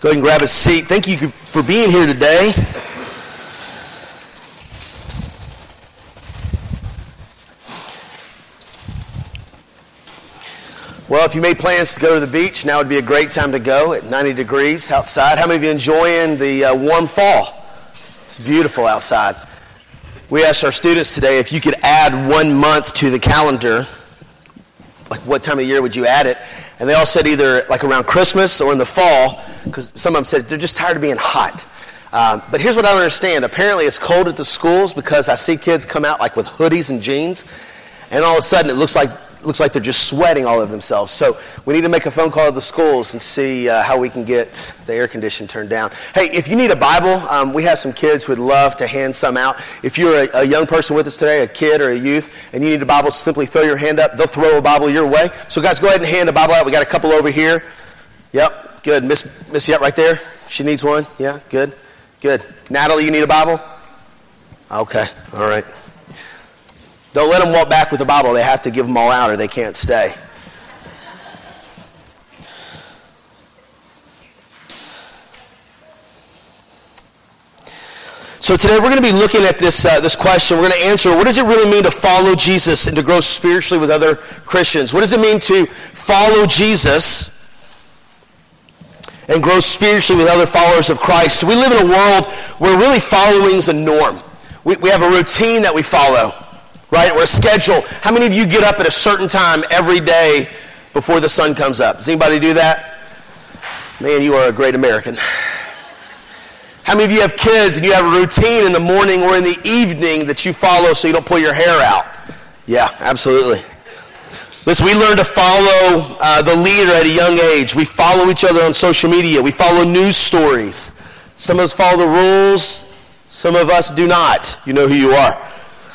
Go ahead and grab a seat. Thank you for being here today. Well, if you made plans to go to the beach, now would be a great time to go at 90 degrees outside. How many of you enjoying the uh, warm fall? It's beautiful outside. We asked our students today if you could add one month to the calendar, like what time of year would you add it? And they all said either like around Christmas or in the fall, because some of them said they're just tired of being hot. Um, but here's what I don't understand. Apparently it's cold at the schools because I see kids come out like with hoodies and jeans, and all of a sudden it looks like looks like they're just sweating all over themselves. So we need to make a phone call to the schools and see uh, how we can get the air condition turned down. Hey, if you need a Bible, um, we have some kids who would love to hand some out. If you're a, a, young person with us today, a kid or a youth, and you need a Bible, simply throw your hand up. They'll throw a Bible your way. So guys, go ahead and hand a Bible out. We got a couple over here. Yep, good. Miss Miss Yep right there. She needs one. Yeah, good, good. Natalie, you need a Bible. Okay, all right. Don't let them walk back with the Bible. They have to give them all out or they can't stay. So today we're going to be looking at this, uh, this question. We're going to answer what does it really mean to follow Jesus and to grow spiritually with other Christians? What does it mean to follow Jesus and grow spiritually with other followers of Christ? We live in a world where really following is a norm. We, we have a routine that we follow right? Or a schedule. How many of you get up at a certain time every day before the sun comes up? Does anybody do that? Man, you are a great American. How many of you have kids and you have a routine in the morning or in the evening that you follow so you don't pull your hair out? Yeah, absolutely. Listen, we learn to follow uh, the leader at a young age. We follow each other on social media. We follow news stories. Some of us follow the rules. Some of us do not. You know who you are.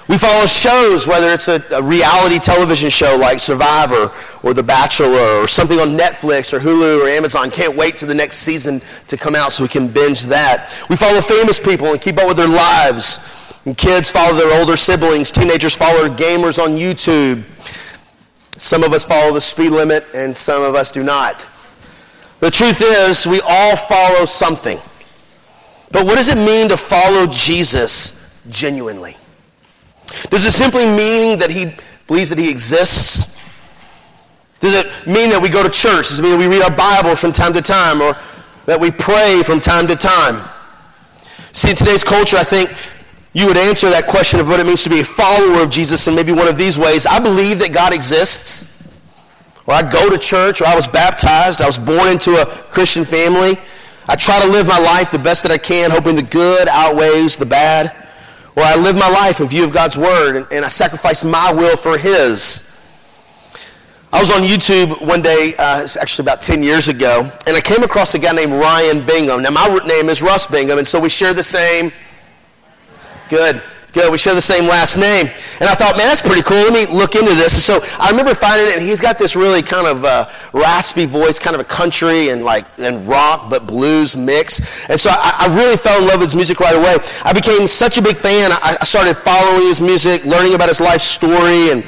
We follow shows, whether it's a, a, reality television show like Survivor or The Bachelor or something on Netflix or Hulu or Amazon. Can't wait to the next season to come out so we can binge that. We follow famous people and keep up with their lives. And kids follow their older siblings. Teenagers follow gamers on YouTube. Some of us follow the speed limit and some of us do not. The truth is, we all follow something. But what does it mean to follow Jesus genuinely? Does it simply mean that he believes that he exists? Does it mean that we go to church? Does it mean that we read our Bible from time to time or that we pray from time to time? See, in today's culture, I think you would answer that question of what it means to be a follower of Jesus in maybe one of these ways. I believe that God exists. Or I go to church, or I was baptized, I was born into a Christian family. I try to live my life the best that I can, hoping the good outweighs the bad where I live my life in view of God's Word and, and I sacrifice my will for His. I was on YouTube one day, uh, actually about 10 years ago, and I came across a guy named Ryan Bingham. Now, my name is Russ Bingham, and so we share the same. Good. Good. We share the same last name. And I thought, man, that's pretty cool. Let me look into this. And so I remember finding it, and he's got this really kind of uh, raspy voice, kind of a country and like and rock, but blues mix. And so I, I, really fell in love with his music right away. I became such a big fan. I, I started following his music, learning about his life story, and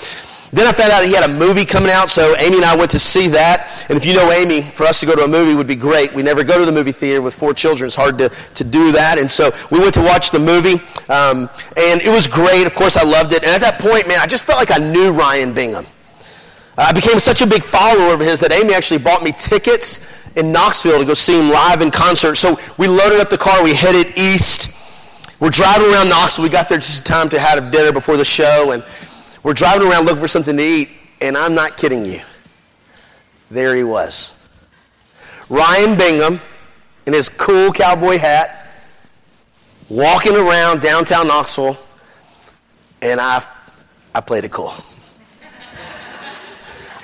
then I found out he had a movie coming out, so Amy and I went to see that. And if you know Amy, for us to go to a movie would be great. We never go to the movie theater with four children. It's hard to, to do that. And so we went to watch the movie, um, and it was great. Of course, I loved it. And at that point, man, I just felt like I knew Ryan Bingham. I became such a big follower of his that Amy actually bought me tickets in Knoxville to go see him live in concert. So we loaded up the car. We headed east. We're driving around Knoxville. We got there just in time to have dinner before the show. And we're driving around looking for something to eat, and I'm not kidding you. There he was. Ryan Bingham in his cool cowboy hat, walking around downtown Knoxville, and I, I played it cool.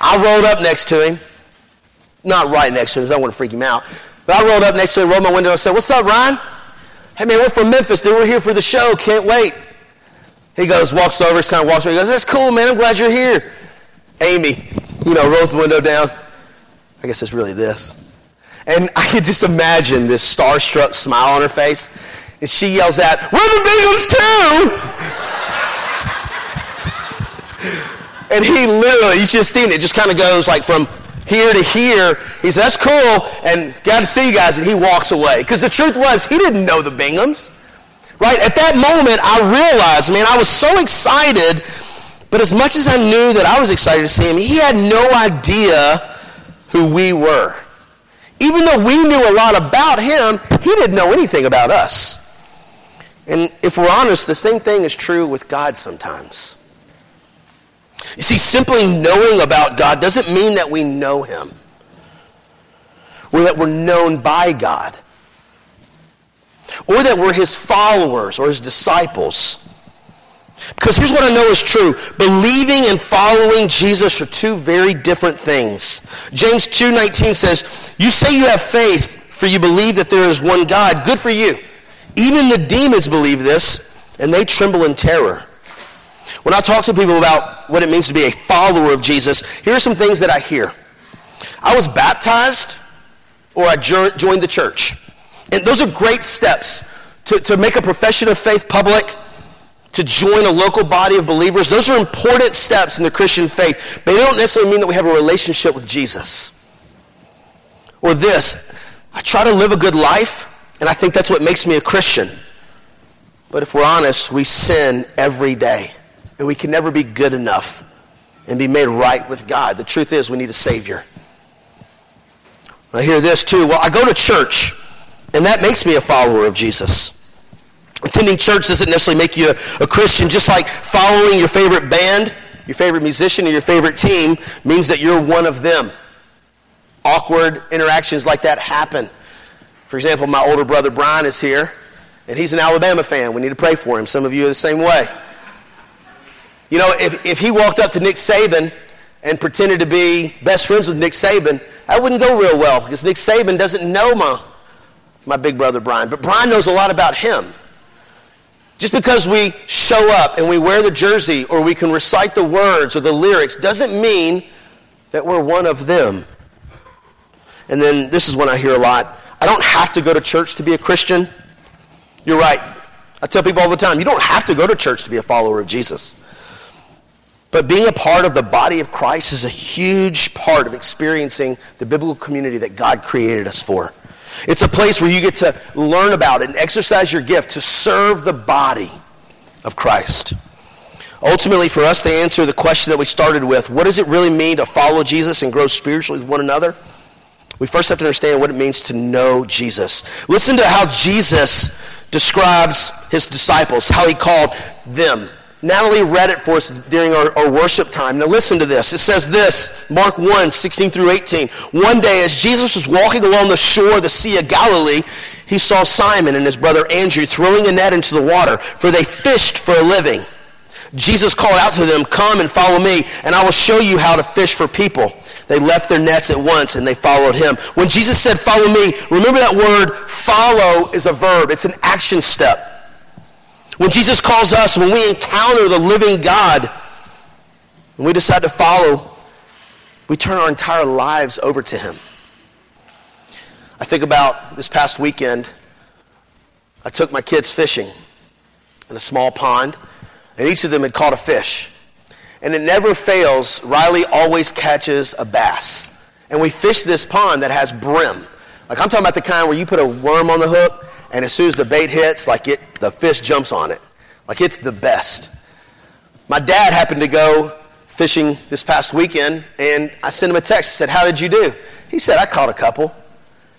I rolled up next to him. Not right next to him, I don't want to freak him out. But I rolled up next to him, rolled my window, and said, What's up, Ryan? Hey, man, we're from Memphis, dude. We're here for the show. Can't wait. He goes, walks over, kind of walks over. He goes, that's cool, man. I'm glad you're here. Amy, you know, rolls the window down. I guess it's really this. And I could just imagine this starstruck smile on her face. And she yells out, we're the Binghams too! and he literally, you just seen it, just kind of goes like from here to here. He says, that's cool, and got to see you guys, and he walks away. Because the truth was, he didn't know the Binghams. Right? At that moment, I realized, man, I was so excited, but as much as I knew that I was excited to see him, he had no idea who we were. Even though we knew a lot about him, he didn't know anything about us. And if we're honest, the same thing is true with God sometimes. You see, simply knowing about God doesn't mean that we know him or that we're known by God or that we're his followers or his disciples. Because here's what I know is true. Believing and following Jesus are two very different things. James 2.19 says, You say you have faith, for you believe that there is one God. Good for you. Even the demons believe this, and they tremble in terror. When I talk to people about what it means to be a follower of Jesus, here are some things that I hear. I was baptized, or I joined the church. And those are great steps to, to make a profession of faith public, to join a local body of believers. Those are important steps in the Christian faith, but they don't necessarily mean that we have a relationship with Jesus. Or this, I try to live a good life, and I think that's what makes me a Christian. But if we're honest, we sin every day, and we can never be good enough and be made right with God. The truth is, we need a Savior. I hear this too. Well, I go to church, and that makes me a follower of Jesus. Attending church doesn't necessarily make you a, a Christian, just like following your favorite band, your favorite musician, or your favorite team means that you're one of them. Awkward interactions like that happen. For example, my older brother Brian is here, and he's an Alabama fan. We need to pray for him. Some of you are the same way. You know, if, if he walked up to Nick Saban and pretended to be best friends with Nick Saban, that wouldn't go real well because Nick Saban doesn't know my, my big brother Brian. But Brian knows a lot about him. Just because we show up and we wear the jersey or we can recite the words or the lyrics doesn't mean that we're one of them. And then this is one I hear a lot. I don't have to go to church to be a Christian. You're right. I tell people all the time, you don't have to go to church to be a follower of Jesus. But being a part of the body of Christ is a huge part of experiencing the biblical community that God created us for. It's a place where you get to learn about it and exercise your gift to serve the body of Christ. Ultimately, for us to answer the question that we started with, what does it really mean to follow Jesus and grow spiritually with one another? We first have to understand what it means to know Jesus. Listen to how Jesus describes his disciples, how he called them. Natalie read it for us during our, our, worship time. Now listen to this. It says this, Mark 1, 16 through 18. One day as Jesus was walking along the shore of the Sea of Galilee, he saw Simon and his brother Andrew throwing a net into the water, for they fished for a living. Jesus called out to them, Come and follow me, and I will show you how to fish for people. They left their nets at once and they followed him. When Jesus said, Follow me, remember that word follow is a verb, it's an action step. When Jesus calls us, when we encounter the living God, and we decide to follow, we turn our entire lives over to him. I think about this past weekend, I took my kids fishing in a small pond, and each of them had caught a fish. And it never fails, Riley always catches a bass. And we fish this pond that has brim. Like I'm talking about the kind where you put a worm on the hook, and as soon as the bait hits, like it, the fish jumps on it. Like it's the best. My dad happened to go fishing this past weekend, and I sent him a text. I said, How did you do? He said, I caught a couple.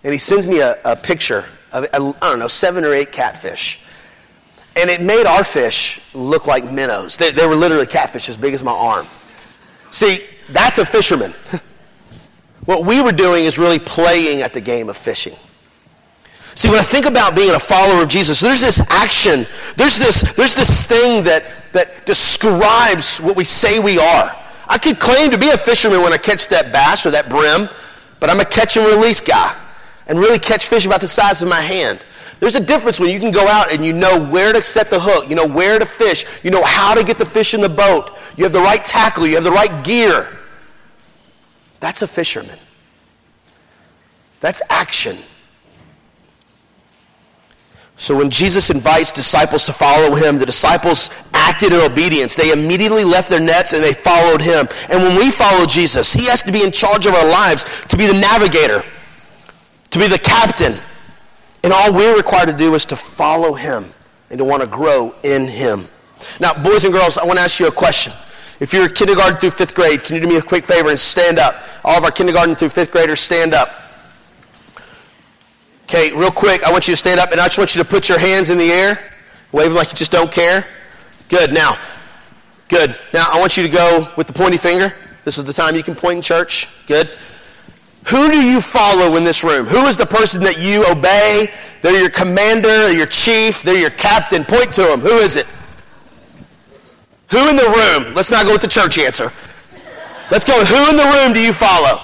And he sends me a, a picture of, I don't know, seven or eight catfish. And it made our fish look like minnows. They, they were literally catfish as big as my arm. See, that's a fisherman. what we were doing is really playing at the game of fishing. See, when I think about being a follower of Jesus, there's this action, there's this, there's this thing that, that describes what we say we are. I could claim to be a fisherman when I catch that bass or that brim, but I'm a catch and release guy and really catch fish about the size of my hand. There's a difference when you can go out and you know where to set the hook, you know where to fish, you know how to get the fish in the boat, you have the right tackle, you have the right gear. That's a fisherman. That's action. So when Jesus invites disciples to follow him, the disciples acted in obedience. They immediately left their nets and they followed him. And when we follow Jesus, he has to be in charge of our lives, to be the navigator, to be the captain. And all we're required to do is to follow him and to want to grow in him. Now, boys and girls, I want to ask you a question. If you're kindergarten through fifth grade, can you do me a quick favor and stand up? All of our kindergarten through fifth graders, stand up. Okay, real quick, I want you to stand up and I just want you to put your hands in the air, wave them like you just don't care. Good. Now, good. Now, I want you to go with the pointy finger. This is the time you can point in church. Good. Who do you follow in this room? Who is the person that you obey? They're your commander, they're your chief, they're your captain. Point to them. Who is it? Who in the room? Let's not go with the church answer. Let's go who in the room do you follow?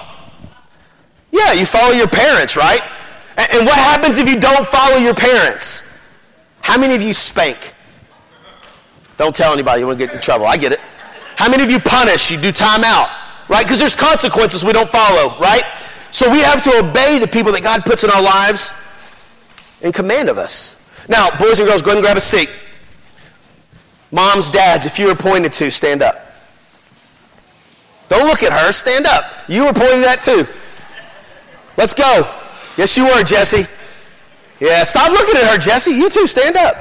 Yeah, you follow your parents, right? And what happens if you don't follow your parents? How many of you spank? Don't tell anybody, you won't get in trouble. I get it. How many of you punish? You do time out, right? Because there's consequences we don't follow, right? So we have to obey the people that God puts in our lives in command of us. Now, boys and girls, go ahead and grab a seat. Moms, dads, if you were pointed to, stand up. Don't look at her, stand up. You were pointed at too. Let's go. Yes, you were, Jesse. Yeah, stop looking at her, Jesse. You too, stand up.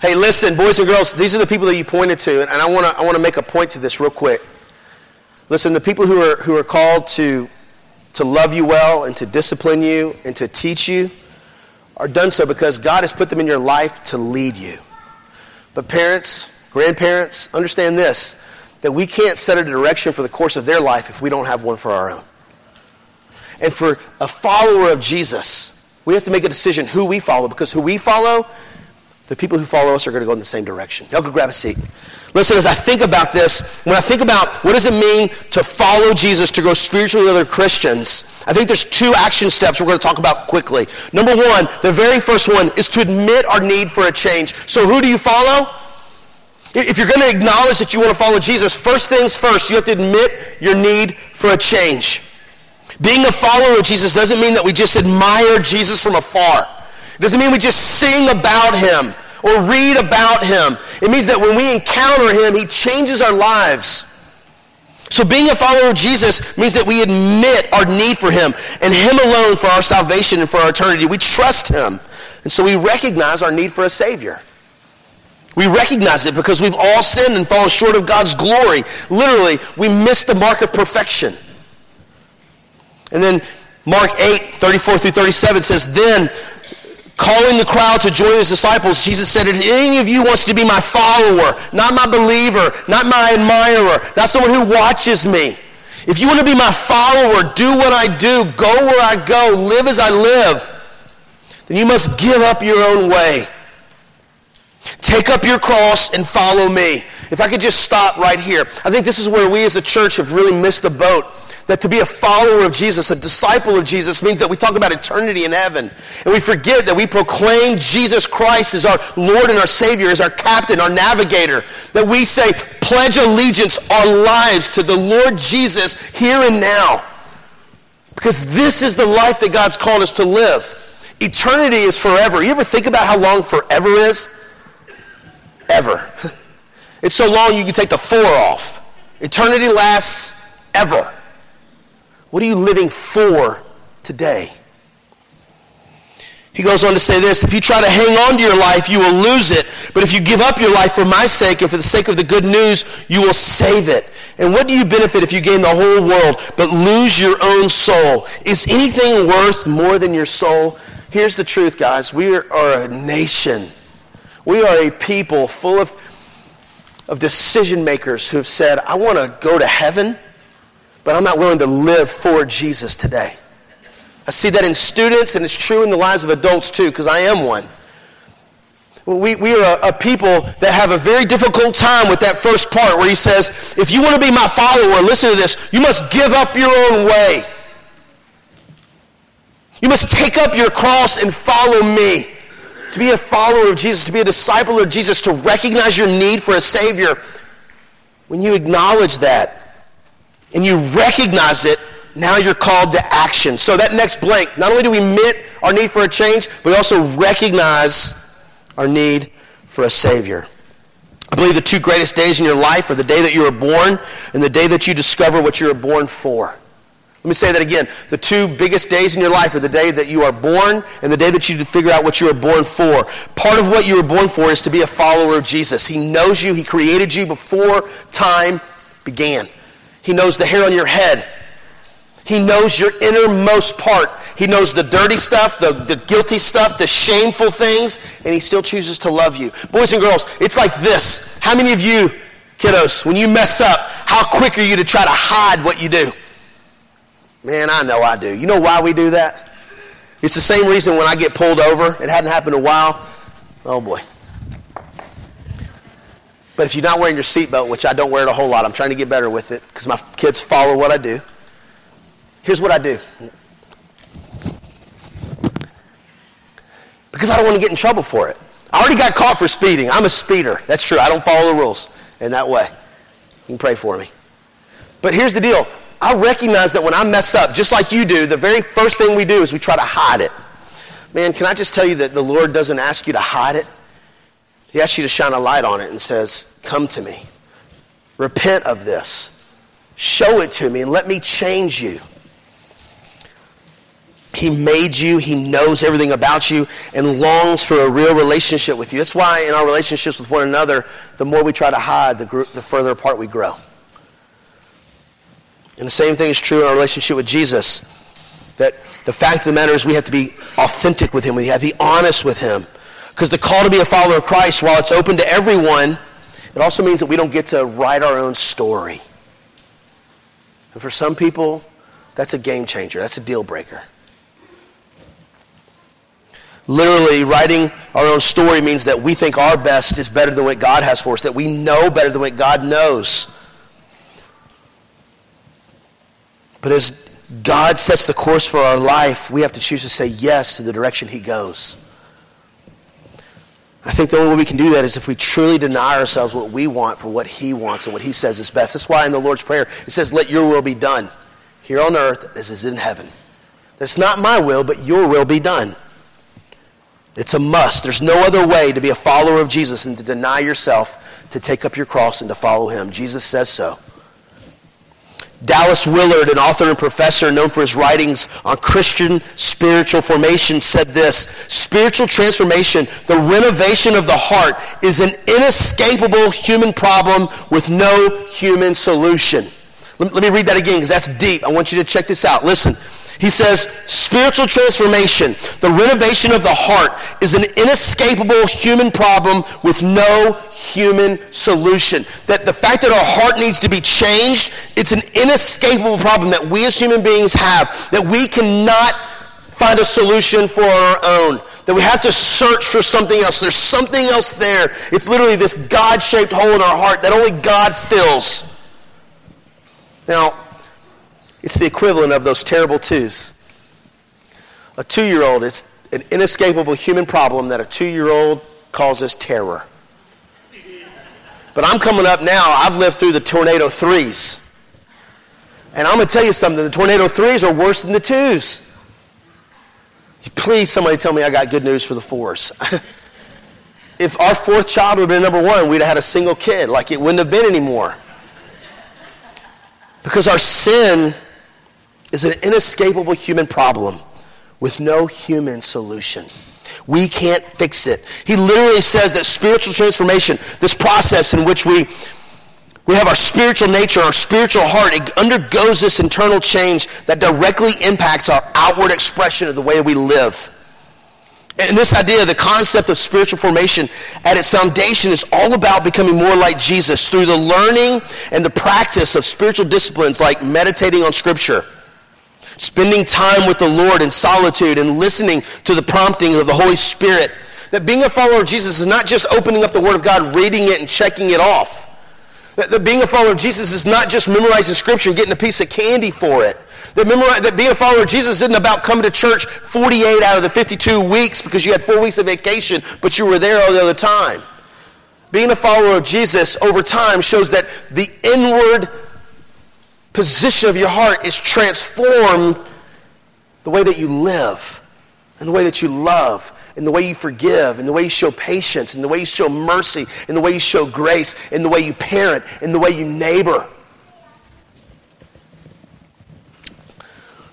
Hey, listen, boys and girls, these are the people that you pointed to, and I want to I want to make a point to this real quick. Listen, the people who are who are called to to love you well and to discipline you and to teach you are done so because God has put them in your life to lead you. But parents, grandparents, understand this that we can't set a direction for the course of their life if we don't have one for our own. And for a follower of Jesus, we have to make a decision who we follow because who we follow, the people who follow us are going to go in the same direction. Y'all go grab a seat. Listen, as I think about this, when I think about what does it mean to follow Jesus, to grow spiritually with other Christians, I think there's two action steps we're going to talk about quickly. Number one, the very first one is to admit our need for a change. So who do you follow? If you're going to acknowledge that you want to follow Jesus, first things first, you have to admit your need for a change. Being a follower of Jesus doesn't mean that we just admire Jesus from afar. It doesn't mean we just sing about him or read about him. It means that when we encounter him, he changes our lives. So being a follower of Jesus means that we admit our need for him and him alone for our salvation and for our eternity. We trust him. And so we recognize our need for a Savior. We recognize it because we've all sinned and fallen short of God's glory. Literally, we miss the mark of perfection. And then Mark 8, 34 through 37 says, Then calling the crowd to join his disciples, Jesus said, if any of you wants to be my follower, not my believer, not my admirer, not someone who watches me. If you want to be my follower, do what I do, go where I go, live as I live, then you must give up your own way. Take up your cross and follow me. If I could just stop right here. I think this is where we as the church have really missed the boat that to be a follower of Jesus, a disciple of Jesus, means that we talk about eternity in heaven. And we forget that we proclaim Jesus Christ as our Lord and our Savior, as our captain, our navigator. That we say, pledge allegiance, our lives to the Lord Jesus here and now. Because this is the life that God's called us to live. Eternity is forever. You ever think about how long forever is? Ever. It's so long you can take the four off. Eternity lasts ever. What are you living for today? He goes on to say this, if you try to hang on to your life, you will lose it. But if you give up your life for my sake and for the sake of the good news, you will save it. And what do you benefit if you gain the whole world but lose your own soul? Is anything worth more than your soul? Here's the truth, guys. We are a nation. We are a people full of, of decision makers who have said, I want to go to heaven but I'm not willing to live for Jesus today. I see that in students, and it's true in the lives of adults too, because I am one. We, we are a, a, people that have a very difficult time with that first part where he says, if you want to be my follower, listen to this, you must give up your own way. You must take up your cross and follow me. To be a follower of Jesus, to be a disciple of Jesus, to recognize your need for a Savior, when you acknowledge that, and you recognize it, now you're called to action. So that next blank, not only do we admit our need for a change, but we also recognize our need for a Savior. I believe the two greatest days in your life are the day that you were born and the day that you discover what you were born for. Let me say that again. The two biggest days in your life are the day that you are born and the day that you figure out what you were born for. Part of what you were born for is to be a follower of Jesus. He knows you. He created you before time began. He knows the hair on your head. He knows your innermost part. He knows the dirty stuff, the, the guilty stuff, the shameful things, and he still chooses to love you. Boys and girls, it's like this. How many of you, kiddos, when you mess up, how quick are you to try to hide what you do? Man, I know I do. You know why we do that? It's the same reason when I get pulled over. It hadn't happened in a while. Oh boy. But if you're not wearing your seatbelt, which I don't wear it a whole lot, I'm trying to get better with it because my kids follow what I do. Here's what I do. Because I don't want to get in trouble for it. I already got caught for speeding. I'm a speeder. That's true. I don't follow the rules in that way. You can pray for me. But here's the deal. I recognize that when I mess up, just like you do, the very first thing we do is we try to hide it. Man, can I just tell you that the Lord doesn't ask you to hide it? He asks you to shine a light on it and says, Come to me. Repent of this. Show it to me and let me change you. He made you, He knows everything about you, and longs for a real relationship with you. That's why in our relationships with one another, the more we try to hide, the, the further apart we grow. And the same thing is true in our relationship with Jesus. That the fact of the matter is we have to be authentic with him. We have to be honest with him. Because the call to be a follower of Christ, while it's open to everyone, it also means that we don't get to write our own story. And for some people, that's a game changer. That's a deal breaker. Literally, writing our own story means that we think our best is better than what God has for us, that we know better than what God knows. But as God sets the course for our life, we have to choose to say yes to the direction He goes. I think the only way we can do that is if we truly deny ourselves what we want for what He wants and what He says is best. That's why in the Lord's Prayer it says, Let your will be done here on earth as is in heaven. That's not my will, but your will be done. It's a must. There's no other way to be a follower of Jesus and to deny yourself, to take up your cross and to follow Him. Jesus says so. Dallas Willard, an author and professor known for his writings on Christian spiritual formation, said this Spiritual transformation, the renovation of the heart, is an inescapable human problem with no human solution. Let, me read that again because that's deep. I want you to check this out. Listen. He says, spiritual transformation, the renovation of the heart, is an inescapable human problem with no human solution. That the fact that our heart needs to be changed, it's an inescapable problem that we as human beings have, that we cannot find a solution for our own. That we have to search for something else. There's something else there. It's literally this God-shaped hole in our heart that only God fills. Now, it's the equivalent of those terrible twos. A two year old, it's an inescapable human problem that a two year old causes terror. But I'm coming up now, I've lived through the tornado threes. And I'm going to tell you something the tornado threes are worse than the twos. Please, somebody tell me I got good news for the fours. if our fourth child would have been number one, we'd have had a single kid. Like it wouldn't have been anymore. Because our sin is an inescapable human problem with no human solution. We can't fix it. He literally says that spiritual transformation, this process in which we we have our spiritual nature, our spiritual heart, it undergoes this internal change that directly impacts our outward expression of the way we live. And this idea, the concept of spiritual formation at its foundation is all about becoming more like Jesus through the learning and the practice of spiritual disciplines like meditating on Scripture, spending time with the Lord in solitude and listening to the prompting of the Holy Spirit. That being a follower of Jesus is not just opening up the Word of God, reading it, and checking it off. That, that being a follower of Jesus is not just memorizing Scripture and getting a piece of candy for it. That, that being a follower of Jesus isn't about coming to church 48 out of the 52 weeks because you had four weeks of vacation, but you were there all the other time. Being a follower of Jesus over time shows that the inward position of your heart is transformed the way that you live and the way that you love and the way you forgive, and the way you show patience, and the way you show mercy, and the way you show grace, and the way you parent, and the way you neighbor.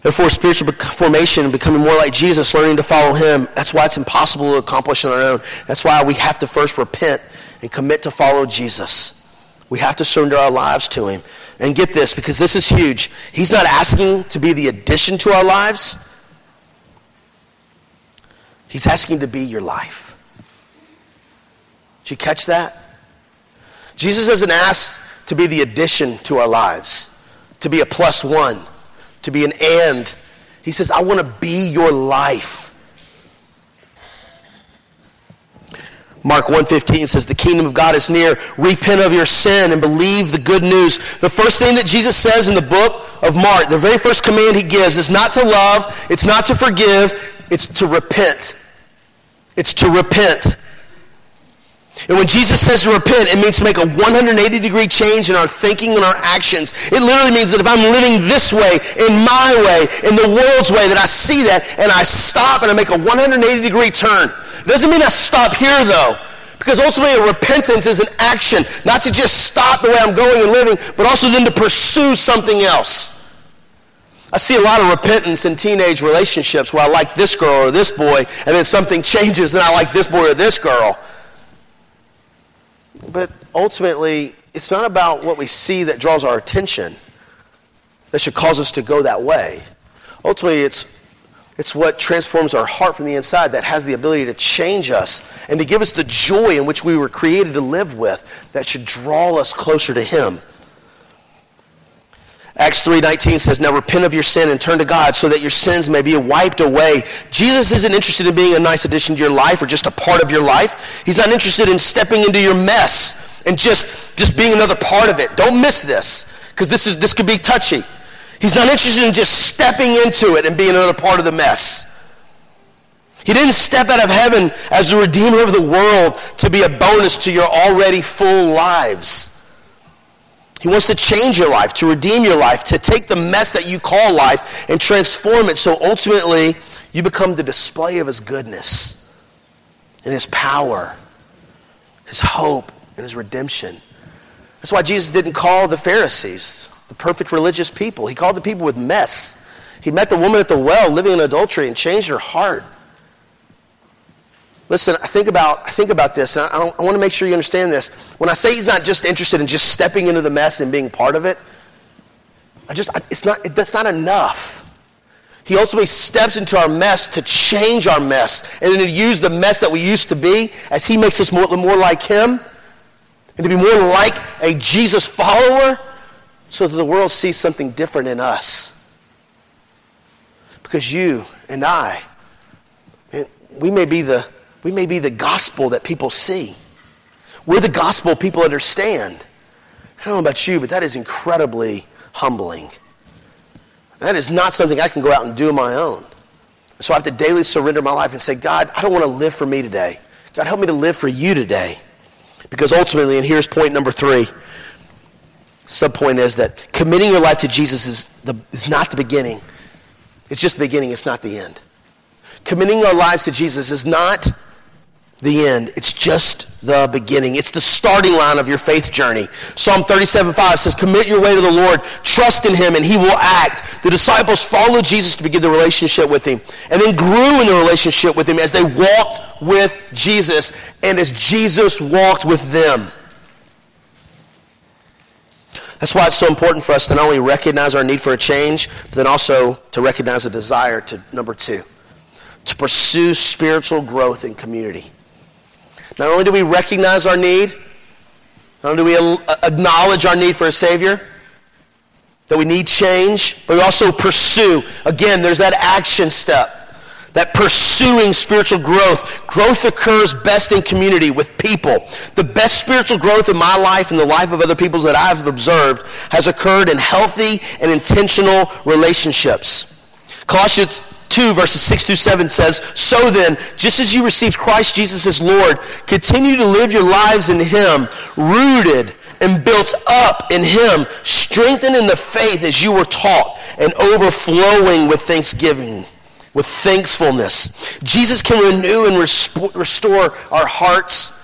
Therefore, spiritual formation, becoming more like Jesus, learning to follow Him, that's why it's impossible to accomplish on our own. That's why we have to first repent and commit to follow Jesus. We have to surrender our lives to Him. And get this, because this is huge. He's not asking to be the addition to our lives. He's asking to be your life. Did you catch that? Jesus doesn't ask to be the addition to our lives, to be a plus one, to be an and. He says, I want to be your life. Mark 1:15 says the kingdom of God is near. Repent of your sin and believe the good news. The first thing that Jesus says in the book of Mark, the very first command he gives is not to love, it's not to forgive, it's to repent. It's to repent. And when Jesus says to repent, it means to make a 180 degree change in our thinking and our actions. It literally means that if I'm living this way, in my way, in the world's way, that I see that and I stop and I make a 180 degree turn. Doesn't mean I stop here though. Because ultimately repentance is an action, not to just stop the way I'm going and living, but also then to pursue something else. I see a lot of repentance in teenage relationships where I like this girl or this boy, and then something changes and I like this boy or this girl. But ultimately, it's not about what we see that draws our attention that should cause us to go that way. Ultimately, it's, it's what transforms our heart from the inside that has the ability to change us and to give us the joy in which we were created to live with that should draw us closer to Him. Acts 3.19 says, Now repent of your sin and turn to God so that your sins may be wiped away. Jesus isn't interested in being a nice addition to your life or just a part of your life. He's not interested in stepping into your mess and just, just being another part of it. Don't miss this because this, is, this could be touchy. He's not interested in just stepping into it and being another part of the mess. He didn't step out of heaven as the redeemer of the world to be a bonus to your already full lives. He wants to change your life, to redeem your life, to take the mess that you call life and transform it so ultimately you become the display of his goodness and his power, his hope, and his redemption. That's why Jesus didn't call the Pharisees the perfect religious people. He called the people with mess. He met the woman at the well living in adultery and changed her heart. Listen, I think about, I think about this, and I, I want to make sure you understand this. When I say he's not just interested in just stepping into the mess and being part of it, I just, it's not, it, that's not enough. He ultimately steps into our mess to change our mess and to use the mess that we used to be as he makes us more, more like him and to be more like a Jesus follower so that the world sees something different in us. Because you and I, we may be the we may be the gospel that people see. We're the gospel people understand. I don't know about you, but that is incredibly humbling. That is not something I can go out and do on my own. So I have to daily surrender my life and say, God, I don't want to live for me today. God, help me to live for you today. Because ultimately, and here's point number three, subpoint is that committing your life to Jesus is, the, is not the beginning. It's just the beginning, it's not the end. Committing our lives to Jesus is not the end. It's just the beginning. It's the starting line of your faith journey. Psalm 37, 5 says, Commit your way to the Lord, trust in him, and he will act. The disciples followed Jesus to begin the relationship with him, and then grew in the relationship with him as they walked with Jesus, and as Jesus walked with them. That's why it's so important for us to not only recognize our need for a change, but then also to recognize a desire to, number two, to pursue spiritual growth in community. Not only do we recognize our need, not only do we acknowledge our need for a Savior, that we need change, but we also pursue. Again, there's that action step, that pursuing spiritual growth. Growth occurs best in community with people. The best spiritual growth in my life and the life of other people that I've observed has occurred in healthy and intentional relationships. Colossians 2, verses 6 through 7 says, So then, just as you received Christ Jesus as Lord, continue to live your lives in Him, rooted and built up in Him, strengthened in the faith as you were taught, and overflowing with thanksgiving. With thankfulness. Jesus can renew and restore our hearts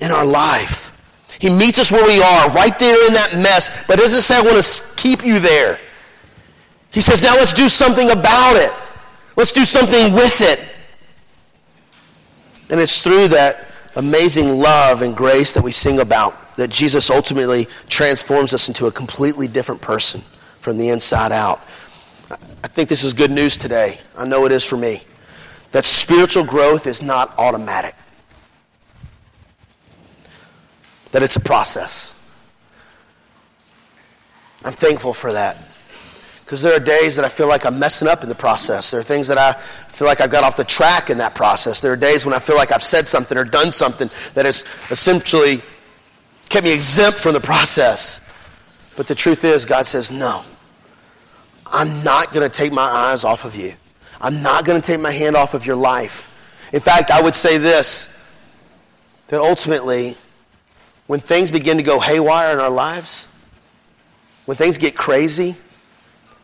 and our life. He meets us where we are, right there in that mess, but doesn't say, I want to keep you there. He says, now let's do something about it. Let's do something with it. And it's through that amazing love and grace that we sing about that Jesus ultimately transforms us into a completely different person from the inside out. I think this is good news today. I know it is for me. That spiritual growth is not automatic. That it's a process. I'm thankful for that. Because there are days that I feel like I'm messing up in the process. There are things that I feel like I've got off the track in that process. There are days when I feel like I've said something or done something that has essentially kept me exempt from the process. But the truth is, God says, no. I'm not going to take my eyes off of you. I'm not going to take my hand off of your life. In fact, I would say this that ultimately, when things begin to go haywire in our lives, when things get crazy,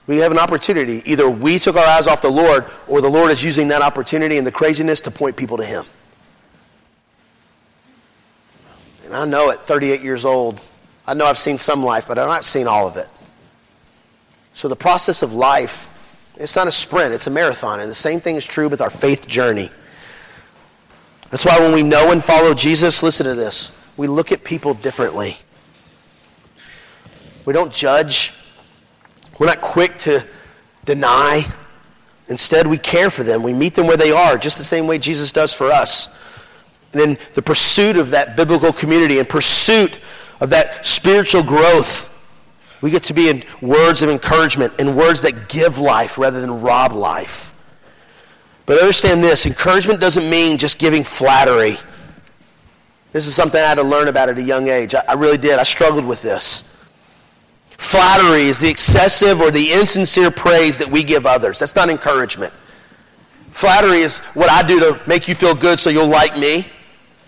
we have an opportunity. Either we took our eyes off the Lord, or the Lord is using that opportunity and the craziness to point people to Him. And I know at 38 years old, I know I've seen some life, but I've not seen all of it. So the process of life, it's not a sprint, it's a marathon. And the same thing is true with our faith journey. That's why when we know and follow Jesus, listen to this, we look at people differently. We don't judge we're not quick to deny. Instead, we care for them. We meet them where they are, just the same way Jesus does for us. And in the pursuit of that biblical community, in pursuit of that spiritual growth, we get to be in words of encouragement, and words that give life rather than rob life. But understand this encouragement doesn't mean just giving flattery. This is something I had to learn about at a young age. I, I really did. I struggled with this. Flattery is the excessive or the insincere praise that we give others. That's not encouragement. Flattery is what I do to make you feel good so you'll like me.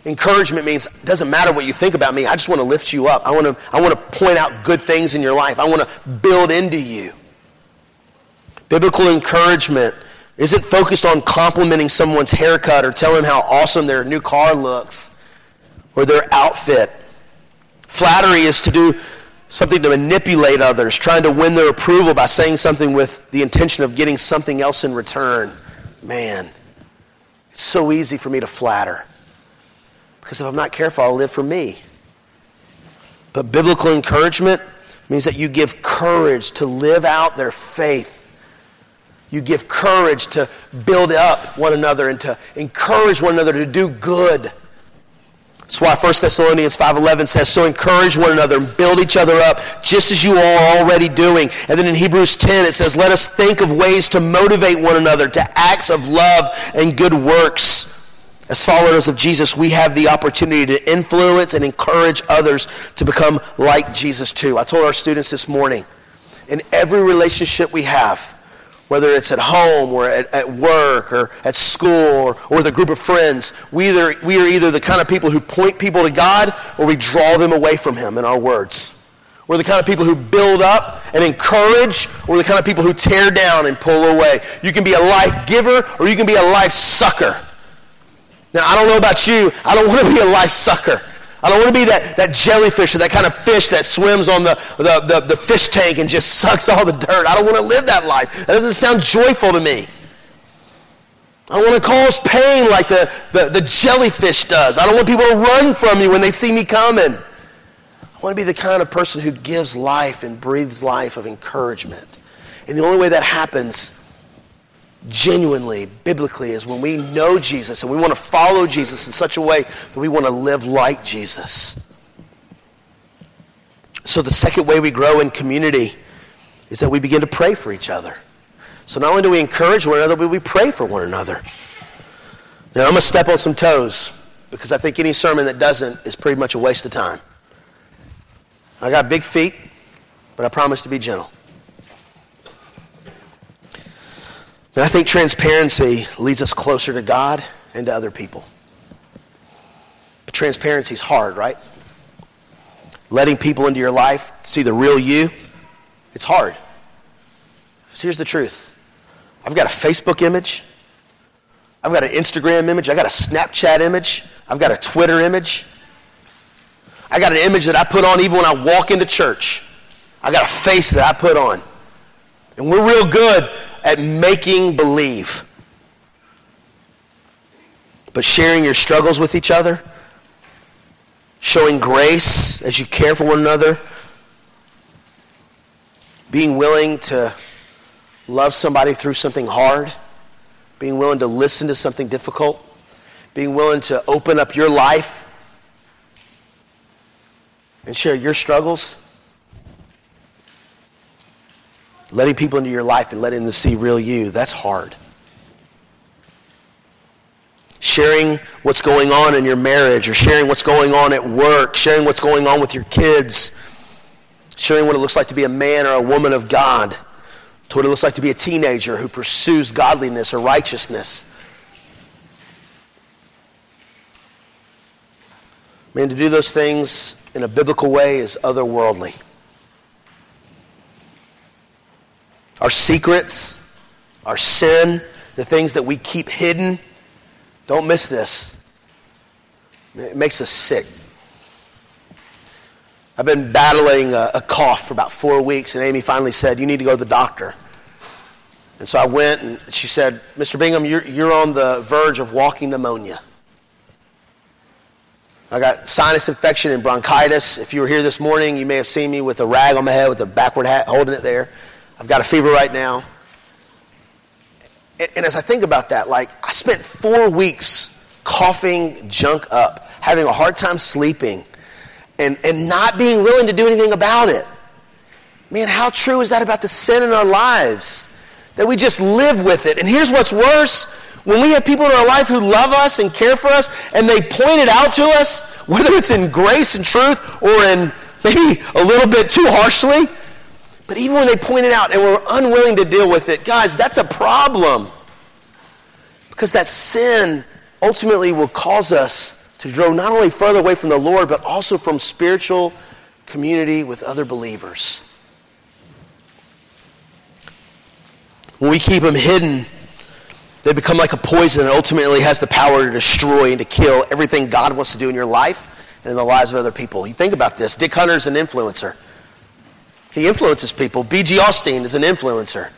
Encouragement means it doesn't matter what you think about me. I just want to lift you up. I want to, I want to point out good things in your life. I want to build into you. Biblical encouragement isn't focused on complimenting someone's haircut or telling how awesome their new car looks or their outfit. Flattery is to do something to manipulate others, trying to win their approval by saying something with the intention of getting something else in return. Man, it's so easy for me to flatter. Because if I'm not careful, I'll live for me. But biblical encouragement means that you give courage to live out their faith. You give courage to build up one another and to encourage one another to do good. That's why 1 Thessalonians 5.11 says, So encourage one another and build each other up, just as you are already doing. And then in Hebrews 10 it says, Let us think of ways to motivate one another to acts of love and good works. As followers of Jesus, we have the opportunity to influence and encourage others to become like Jesus too. I told our students this morning, in every relationship we have, whether it's at home or at, at work or at school or, or with a group of friends, we, either, we are either the kind of people who point people to God or we draw them away from Him in our words. We're the kind of people who build up and encourage, or the kind of people who tear down and pull away. You can be a life giver or you can be a life sucker. Now, I don't know about you. I don't want to be a life sucker. I don't want to be that, that jellyfish or that kind of fish that swims on the, the, the, the fish tank and just sucks all the dirt. I don't want to live that life. That doesn't sound joyful to me. I don't want to cause pain like the, the, the jellyfish does. I don't want people to run from me when they see me coming. I want to be the kind of person who gives life and breathes life of encouragement. And the only way that happens genuinely, biblically, is when we know Jesus and we want to follow Jesus in such a way that we want to live like Jesus. So, the second way we grow in community is that we begin to pray for each other. So, not only do we encourage one another, but we pray for one another. Now, I'm going to step on some toes because I think any sermon that doesn't is pretty much a waste of time. I got big feet, but I promise to be gentle. And I think transparency leads us closer to God and to other people. But transparency is hard, right? Letting people into your life see the real you, it's hard. So here's the truth I've got a Facebook image, I've got an Instagram image. I've got a Snapchat image. I've got a Twitter image. I got an image that I put on even when I walk into church. I got a face that I put on. And we're real good at making believe. But sharing your struggles with each other, showing grace as you care for one another, being willing to love somebody through something hard, being willing to listen to something difficult, being willing to open up your life and share your struggles. Letting people into your life and letting them see real you, that's hard. Sharing what's going on in your marriage or sharing what's going on at work, sharing what's going on with your kids, sharing what it looks like to be a man or a woman of God, to what it looks like to be a teenager who pursues godliness or righteousness. Man, to do those things in a biblical way is otherworldly. Our secrets, our sin, the things that we keep hidden, don't miss this. It makes us sick. I've been battling a, a, cough for about four weeks, and Amy finally said, You need to go to the doctor. And so I went, and she said, Mr. Bingham, you're, you're on the verge of walking pneumonia. I got sinus infection and bronchitis. If you were here this morning, you may have seen me with a rag on my head with a backward hat holding it there. I've got a fever right now. And, and as I think about that, like, I spent four weeks coughing junk up, having a hard time sleeping, and, and not being willing to do anything about it. Man, how true is that about the sin in our lives? That we just live with it. And here's what's worse when we have people in our life who love us and care for us, and they point it out to us, whether it's in grace and truth or in maybe a little bit too harshly, but even when they point it out and we're unwilling to deal with it, guys, that's a problem. Because that sin ultimately will cause us to grow not only further away from the Lord, but also from spiritual community with other believers. When we keep them hidden, they become like a poison and ultimately has the power to destroy and to kill everything God wants to do in your life and in the lives of other people. You think about this. Dick Hunter is an influencer. He influences people. B.G. Austin is an influencer.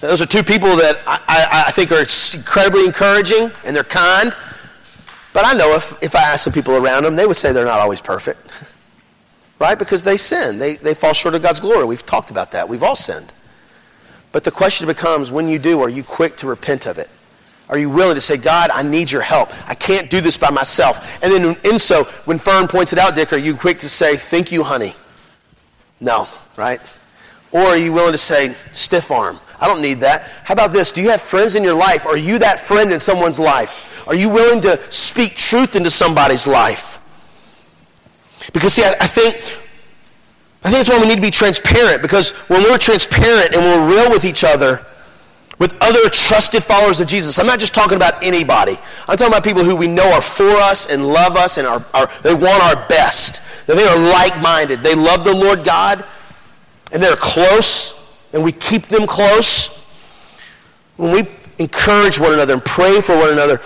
Those are two people that I, I, I, think are incredibly encouraging and they're kind. But I know if, if I ask some people around them, they would say they're not always perfect. right? Because they sin. They, they fall short of God's glory. We've talked about that. We've all sinned. But the question becomes when you do, are you quick to repent of it? Are you willing to say, God, I need your help. I can't do this by myself. And then in so, when Fern points it out, Dick, are you quick to say, thank you, honey? No, right? Or are you willing to say, stiff arm? I don't need that. How about this? Do you have friends in your life? Are you that friend in someone's life? Are you willing to speak truth into somebody's life? Because, see, I, I think I think that's why we need to be transparent because when we're transparent and we're real with each other, with other trusted followers of Jesus, I'm not just talking about anybody. I'm talking about people who we know are for us and love us and are, are they want our best. That they are like-minded. They love the Lord God and they're close and we keep them close. When we encourage one another and pray for one another,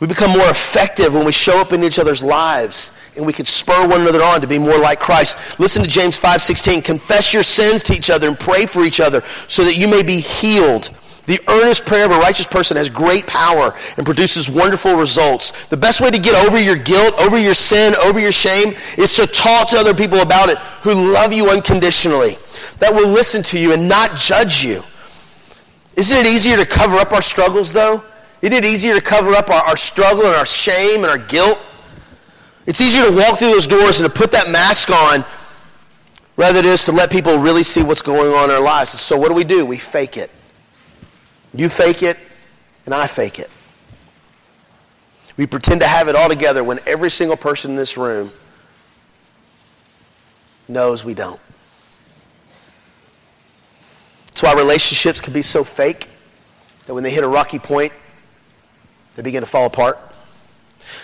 we become more effective when we show up in each other's lives and we can spur one another on to be more like Christ. Listen to James 5:16. Confess your sins to each other and pray for each other so that you may be healed. The earnest prayer of a righteous person has great power and produces wonderful results. The best way to get over your guilt, over your sin, over your shame is to talk to other people about it who love you unconditionally, that will listen to you and not judge you. Isn't it easier to cover up our struggles, though? Isn't it easier to cover up our, our struggle and our shame and our guilt? It's easier to walk through those doors and to put that mask on rather than is to let people really see what's going on in our lives. So what do we do? We fake it. You fake it, and I fake it. We pretend to have it all together when every single person in this room knows we don't. That's why relationships can be so fake that when they hit a rocky point, they begin to fall apart.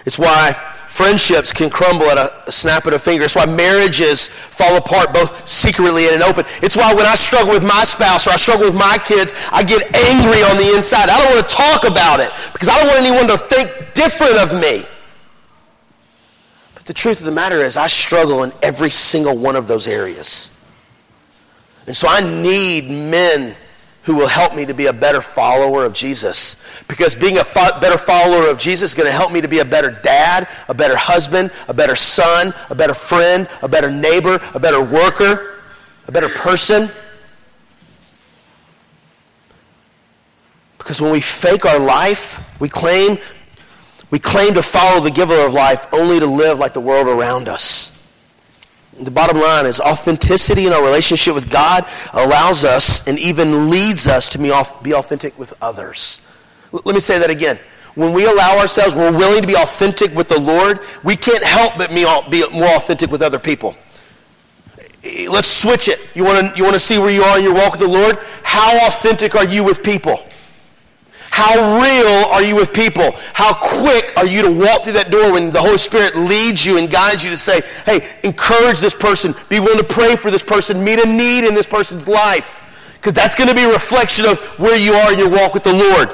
It's why friendships can crumble at a, snap of a finger. It's why marriages fall apart both secretly and in open. It's why when I struggle with my spouse or I struggle with my kids, I get angry on the inside. I don't want to talk about it because I don't want anyone to think different of me. But the truth of the matter is I struggle in every single one of those areas. And so I need men who will help me to be a better follower of Jesus. Because being a fo- better follower of Jesus is going to help me to be a better dad, a better husband, a better son, a better friend, a better neighbor, a better worker, a better person. Because when we fake our life, we claim we claim to follow the giver of life only to live like the world around us. The bottom line is authenticity in our relationship with God allows us and even leads us to be authentic with others. Let me say that again. When we allow ourselves, we're willing to be authentic with the Lord, we can't help but be more authentic with other people. Let's switch it. You want to you see where you are in your walk with the Lord? How authentic are you with people? How real are you with people? How quick are you to walk through that door when the Holy Spirit leads you and guides you to say, hey, encourage this person, be willing to pray for this person, meet a need in this person's life? Because that's going to be a reflection of where you are in your walk with the Lord.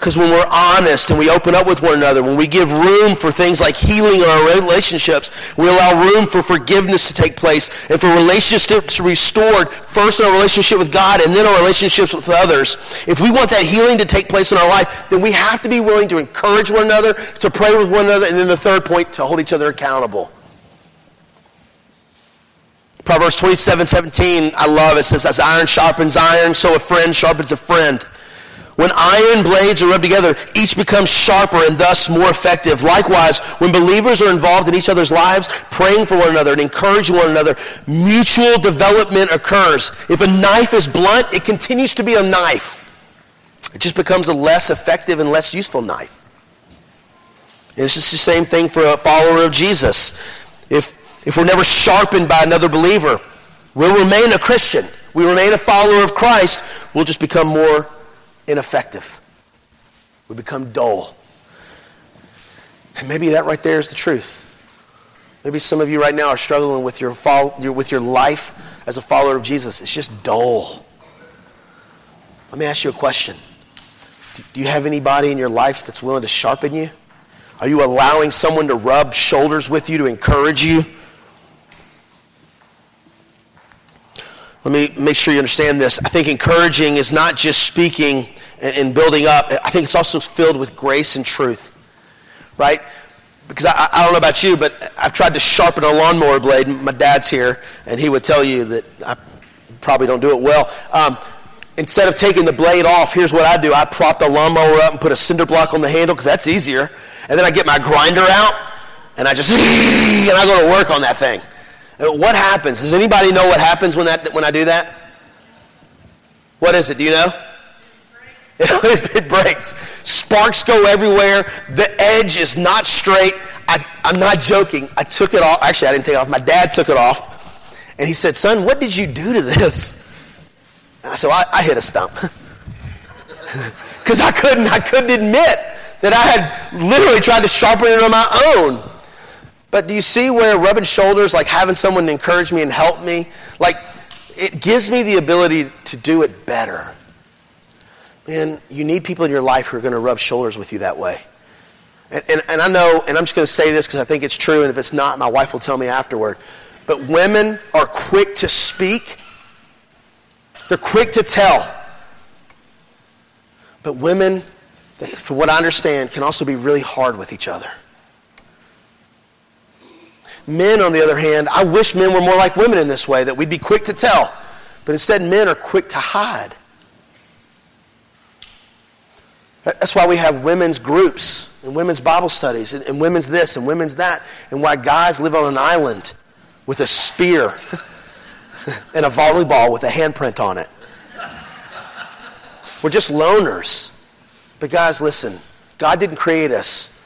Because when we're honest and we open up with one another, when we give room for things like healing in our relationships, we allow room for forgiveness to take place and for relationships restored, first in our relationship with God and then our relationships with others. If we want that healing to take place in our life, then we have to be willing to encourage one another, to pray with one another, and then the third point, to hold each other accountable. Proverbs 27, 17, I love it. It says, as iron sharpens iron, so a friend sharpens a friend. When iron blades are rubbed together, each becomes sharper and thus more effective. Likewise, when believers are involved in each other's lives, praying for one another and encouraging one another, mutual development occurs. If a knife is blunt, it continues to be a knife. It just becomes a less effective and less useful knife. And it's just the same thing for a follower of Jesus. If, if we're never sharpened by another believer, we'll remain a Christian. We remain a follower of Christ. We'll just become more ineffective. We become dull. And maybe that right there is the truth. Maybe some of you right now are struggling with your, with your life as a follower of Jesus. It's just dull. Let me ask you a question. Do you have anybody in your life that's willing to sharpen you? Are you allowing someone to rub shoulders with you to encourage you? Let me make sure you understand this. I think encouraging is not just speaking and, and building up. I think it's also filled with grace and truth, right? Because I, I, don't know about you, but I've tried to sharpen a lawnmower blade. My dad's here, and he would tell you that I probably don't do it well. Um, instead of taking the blade off, here's what I do. I prop the lawnmower up and put a cinder block on the handle because that's easier. And then I get my grinder out, and I just, and I go to work on that thing. What happens? Does anybody know what happens when, that, when I do that? What is it? Do you know? it breaks. Sparks go everywhere. The edge is not straight. I, I'm not joking. I took it off. Actually, I didn't take it off. My dad took it off. And he said, Son, what did you do to this? So I, I hit a stump. Because I couldn't, I couldn't admit that I had literally tried to sharpen it on my own. But do you see where rubbing shoulders, like having someone encourage me and help me, like it gives me the ability to do it better. Man, you need people in your life who are going to rub shoulders with you that way. And, and, and I know, and I'm just going to say this because I think it's true, and if it's not, my wife will tell me afterward. But women are quick to speak, they're quick to tell. But women, from what I understand, can also be really hard with each other. Men, on the other hand, I wish men were more like women in this way, that we'd be quick to tell. But instead, men are quick to hide. That's why we have women's groups and women's Bible studies and, and women's this and women's that, and why guys live on an island with a spear and a volleyball with a handprint on it. We're just loners. But guys, listen, God didn't create us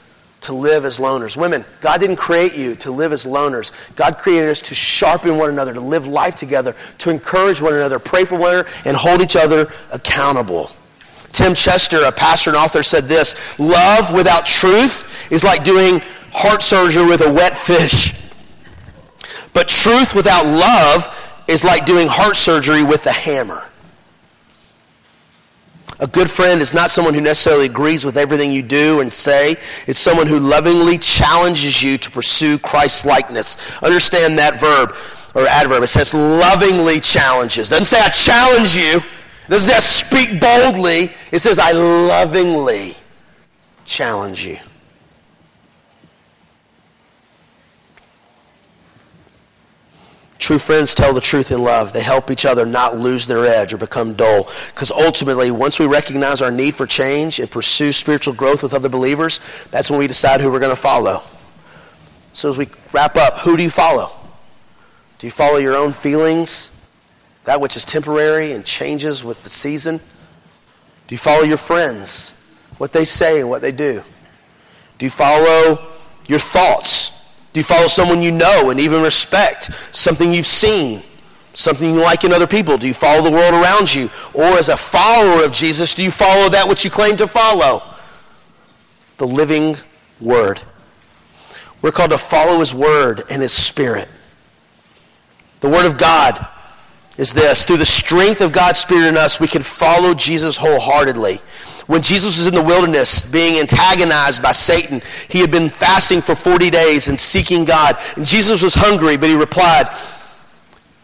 to live as loners. Women, God didn't create you to live as loners. God created us to sharpen one another, to live life together, to encourage one another, pray for one another, and hold each other accountable. Tim Chester, a pastor and author, said this Love without truth is like doing heart surgery with a wet fish. But truth without love is like doing heart surgery with a hammer. A good friend is not someone who necessarily agrees with everything you do and say. It's someone who lovingly challenges you to pursue Christ's likeness. Understand that verb or adverb. It says lovingly challenges. It doesn't say I challenge you. It doesn't say I speak boldly. It says I lovingly challenge you. True friends tell the truth in love. They help each other not lose their edge or become dull. Because ultimately, once we recognize our need for change and pursue spiritual growth with other believers, that's when we decide who we're going to follow. So as we wrap up, who do you follow? Do you follow your own feelings, that which is temporary and changes with the season? Do you follow your friends, what they say and what they do? Do you follow your thoughts, do you follow someone you know and even respect? Something you've seen? Something you like in other people? Do you follow the world around you? Or as a follower of Jesus, do you follow that which you claim to follow? The living Word. We're called to follow His Word and His Spirit. The Word of God is this. Through the strength of God's Spirit in us, we can follow Jesus wholeheartedly. When Jesus was in the wilderness being antagonized by Satan, he had been fasting for 40 days and seeking God. And Jesus was hungry, but he replied,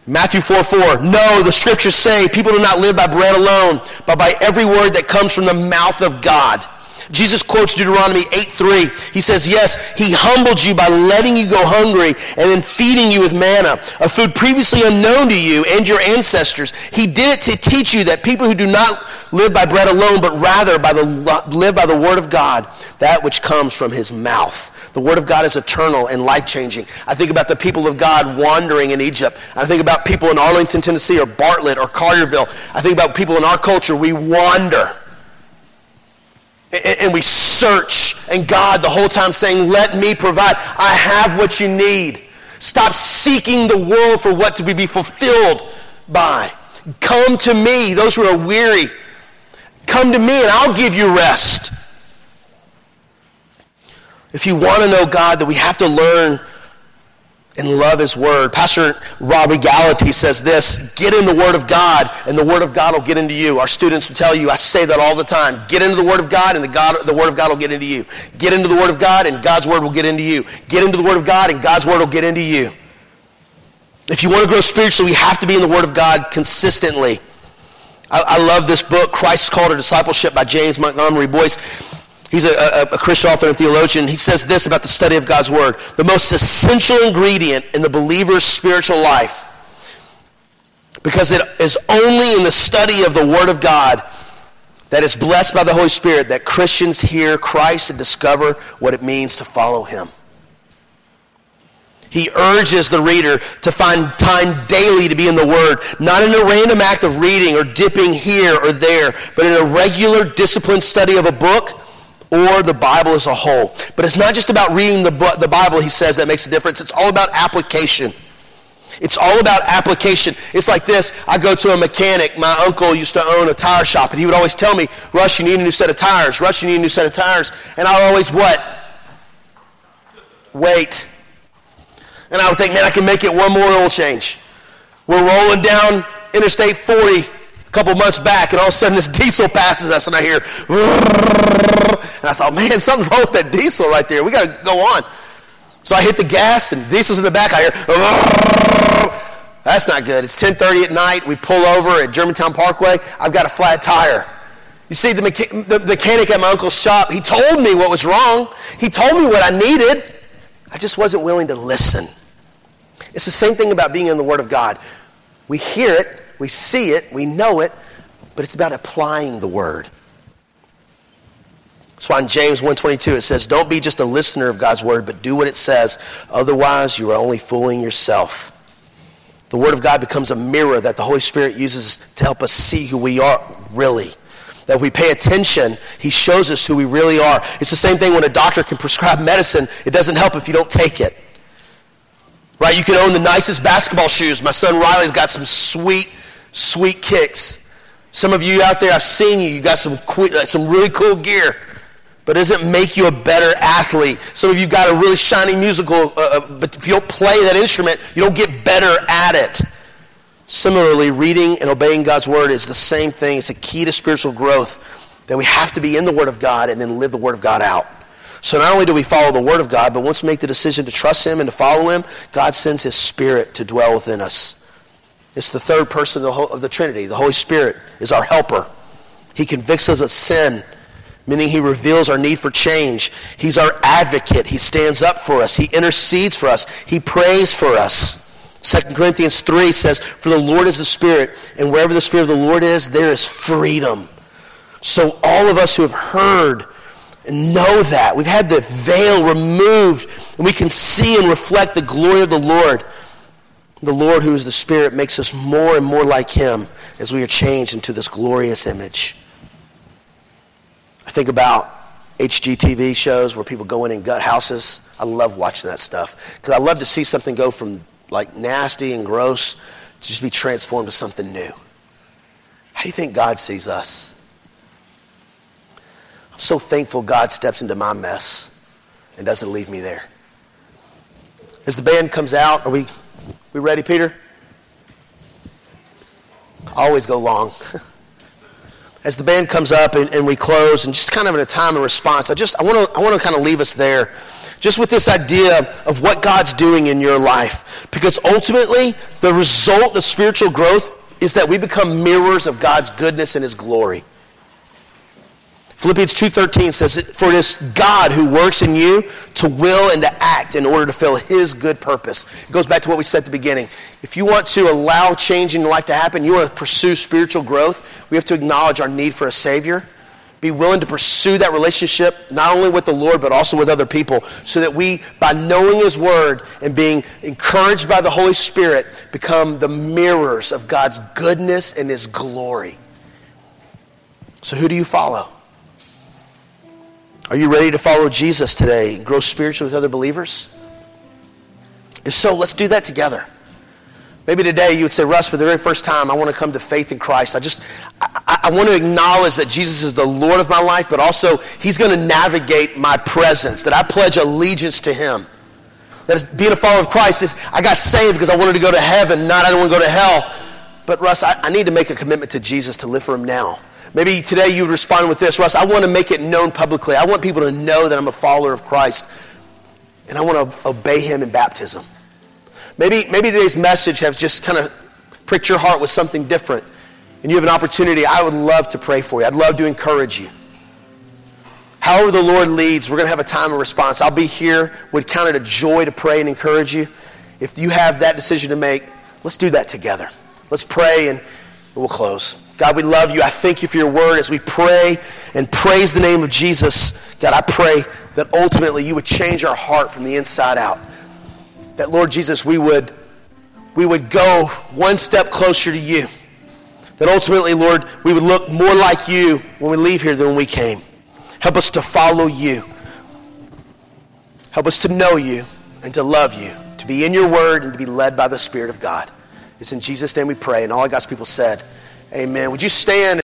Matthew 4 4, No, the scriptures say people do not live by bread alone, but by every word that comes from the mouth of God. Jesus quotes Deuteronomy 8 3. He says, Yes, he humbled you by letting you go hungry and then feeding you with manna, a food previously unknown to you and your ancestors. He did it to teach you that people who do not live by bread alone, but rather by the, live by the word of God, that which comes from his mouth. The Word of God is eternal and life changing. I think about the people of God wandering in Egypt. I think about people in Arlington, Tennessee, or Bartlett, or Collierville. I think about people in our culture. We wander and we search, and God the whole time saying, Let me provide. I have what you need. Stop seeking the world for what to be fulfilled by. Come to me, those who are weary. Come to me, and I'll give you rest. If you want to know God, that we have to learn and love his word. Pastor Robby Gallaty says this, get in the word of God and the word of God will get into you. Our students will tell you, I say that all the time. Get into the word of God and the, God, the word of God will get into you. Get into the word of God and God's word will get into you. Get into the word of God and God's word will get into you. If you want to grow spiritually, we have to be in the word of God consistently. I, I love this book, Christ's Call to Discipleship by James Montgomery Boice. He's a, a, a, Christian author and theologian. He says this about the study of God's Word. The most essential ingredient in the believer's spiritual life, because it is only in the study of the Word of God that is blessed by the Holy Spirit that Christians hear Christ and discover what it means to follow Him. He urges the reader to find time daily to be in the Word, not in a random act of reading or dipping here or there, but in a regular disciplined study of a book or the Bible as a whole. But it's not just about reading the, the Bible, he says, that makes a difference. It's all about application. It's all about application. It's like this. I go to a mechanic. My uncle used to own a tire shop, and he would always tell me, Russ, you need a new set of tires. Russ, you need a new set of tires. And I would always what? Wait. And I would think, man, I can make it one more oil change. We're rolling down Interstate 40 couple months back, and all of a sudden this diesel passes us, and I hear, and I thought, man, something's wrong with that diesel right there. We got to go on. So I hit the gas, and diesel's in the back. I hear, that's not good. It's 10:30 at night. We pull over at Germantown Parkway. I've got a flat tire. You see, the, mecha- the mechanic at my uncle's shop, he told me what was wrong. He told me what I needed. I just wasn't willing to listen. It's the same thing about being in the Word of God. We hear it, we see it, we know it, but it's about applying the Word. That's why in James 1.22 it says, don't be just a listener of God's word, but do what it says. Otherwise, you are only fooling yourself. The word of God becomes a mirror that the Holy Spirit uses to help us see who we are really. That we pay attention, he shows us who we really are. It's the same thing when a doctor can prescribe medicine. It doesn't help if you don't take it. Right? You can own the nicest basketball shoes. My son Riley's got some sweet, sweet kicks. Some of you out there, I've seen you. You got some, some really cool gear. but does it make you a better athlete? Some of you got a really shiny musical, uh, uh, but if you don't play that instrument, you don't get better at it. Similarly, reading and obeying God's word is the same thing. It's a key to spiritual growth that we have to be in the word of God and then live the word of God out. So not only do we follow the word of God, but once we make the decision to trust him and to follow him, God sends his spirit to dwell within us. It's the third person of the Trinity. The Holy Spirit is our helper. He convicts us of sin meaning he reveals our need for change. He's our advocate. He stands up for us. He intercedes for us. He prays for us. 2 Corinthians 3 says, For the Lord is the Spirit, and wherever the Spirit of the Lord is, there is freedom. So all of us who have heard and know that, we've had the veil removed, and we can see and reflect the glory of the Lord. The Lord, who is the Spirit, makes us more and more like Him as we are changed into this glorious image. I think about HGTV shows where people go in and gut houses. I love watching that stuff because I love to see something go from like nasty and gross to just be transformed to something new. How do you think God sees us? I'm so thankful God steps into my mess and doesn't leave me there. As the band comes out, are we, we ready, Peter? Always go long. as the band comes up and, and, we close and just kind of in a time of response i just i want to i want to kind of leave us there just with this idea of what god's doing in your life because ultimately the result of spiritual growth is that we become mirrors of god's goodness and his glory philippians 2.13 says for it is god who works in you to will and to act in order to fill his good purpose it goes back to what we said at the beginning if you want to allow change in your life to happen you want to pursue spiritual growth we have to acknowledge our need for a Savior, be willing to pursue that relationship not only with the Lord, but also with other people, so that we, by knowing His Word and being encouraged by the Holy Spirit, become the mirrors of God's goodness and His glory. So, who do you follow? Are you ready to follow Jesus today and grow spiritually with other believers? If so, let's do that together. Maybe today you would say, Russ, for the very first time, I want to come to faith in Christ. I just, I, I want to acknowledge that Jesus is the Lord of my life, but also He's going to navigate my presence, that I pledge allegiance to Him. That being a follower of Christ is, I got saved because I wanted to go to heaven, not I don't want to go to hell. But Russ, I, I need to make a commitment to Jesus to live for Him now. Maybe today you would respond with this, Russ, I want to make it known publicly. I want people to know that I'm a follower of Christ, and I want to obey Him in baptism. Maybe, maybe today's message has just kind of pricked your heart with something different. And you have an opportunity. I would love to pray for you. I'd love to encourage you. However the Lord leads, we're going to have a time of response. I'll be here. Would count it a joy to pray and encourage you. If you have that decision to make, let's do that together. Let's pray and we'll close. God, we love you. I thank you for your word as we pray and praise the name of Jesus. God, I pray that ultimately you would change our heart from the inside out that, Lord Jesus, we would, we would go one step closer to you. That ultimately, Lord, we would look more like you when we leave here than when we came. Help us to follow you. Help us to know you and to love you, to be in your word and to be led by the Spirit of God. It's in Jesus' name we pray. And all God's people said, Amen. Would you stand?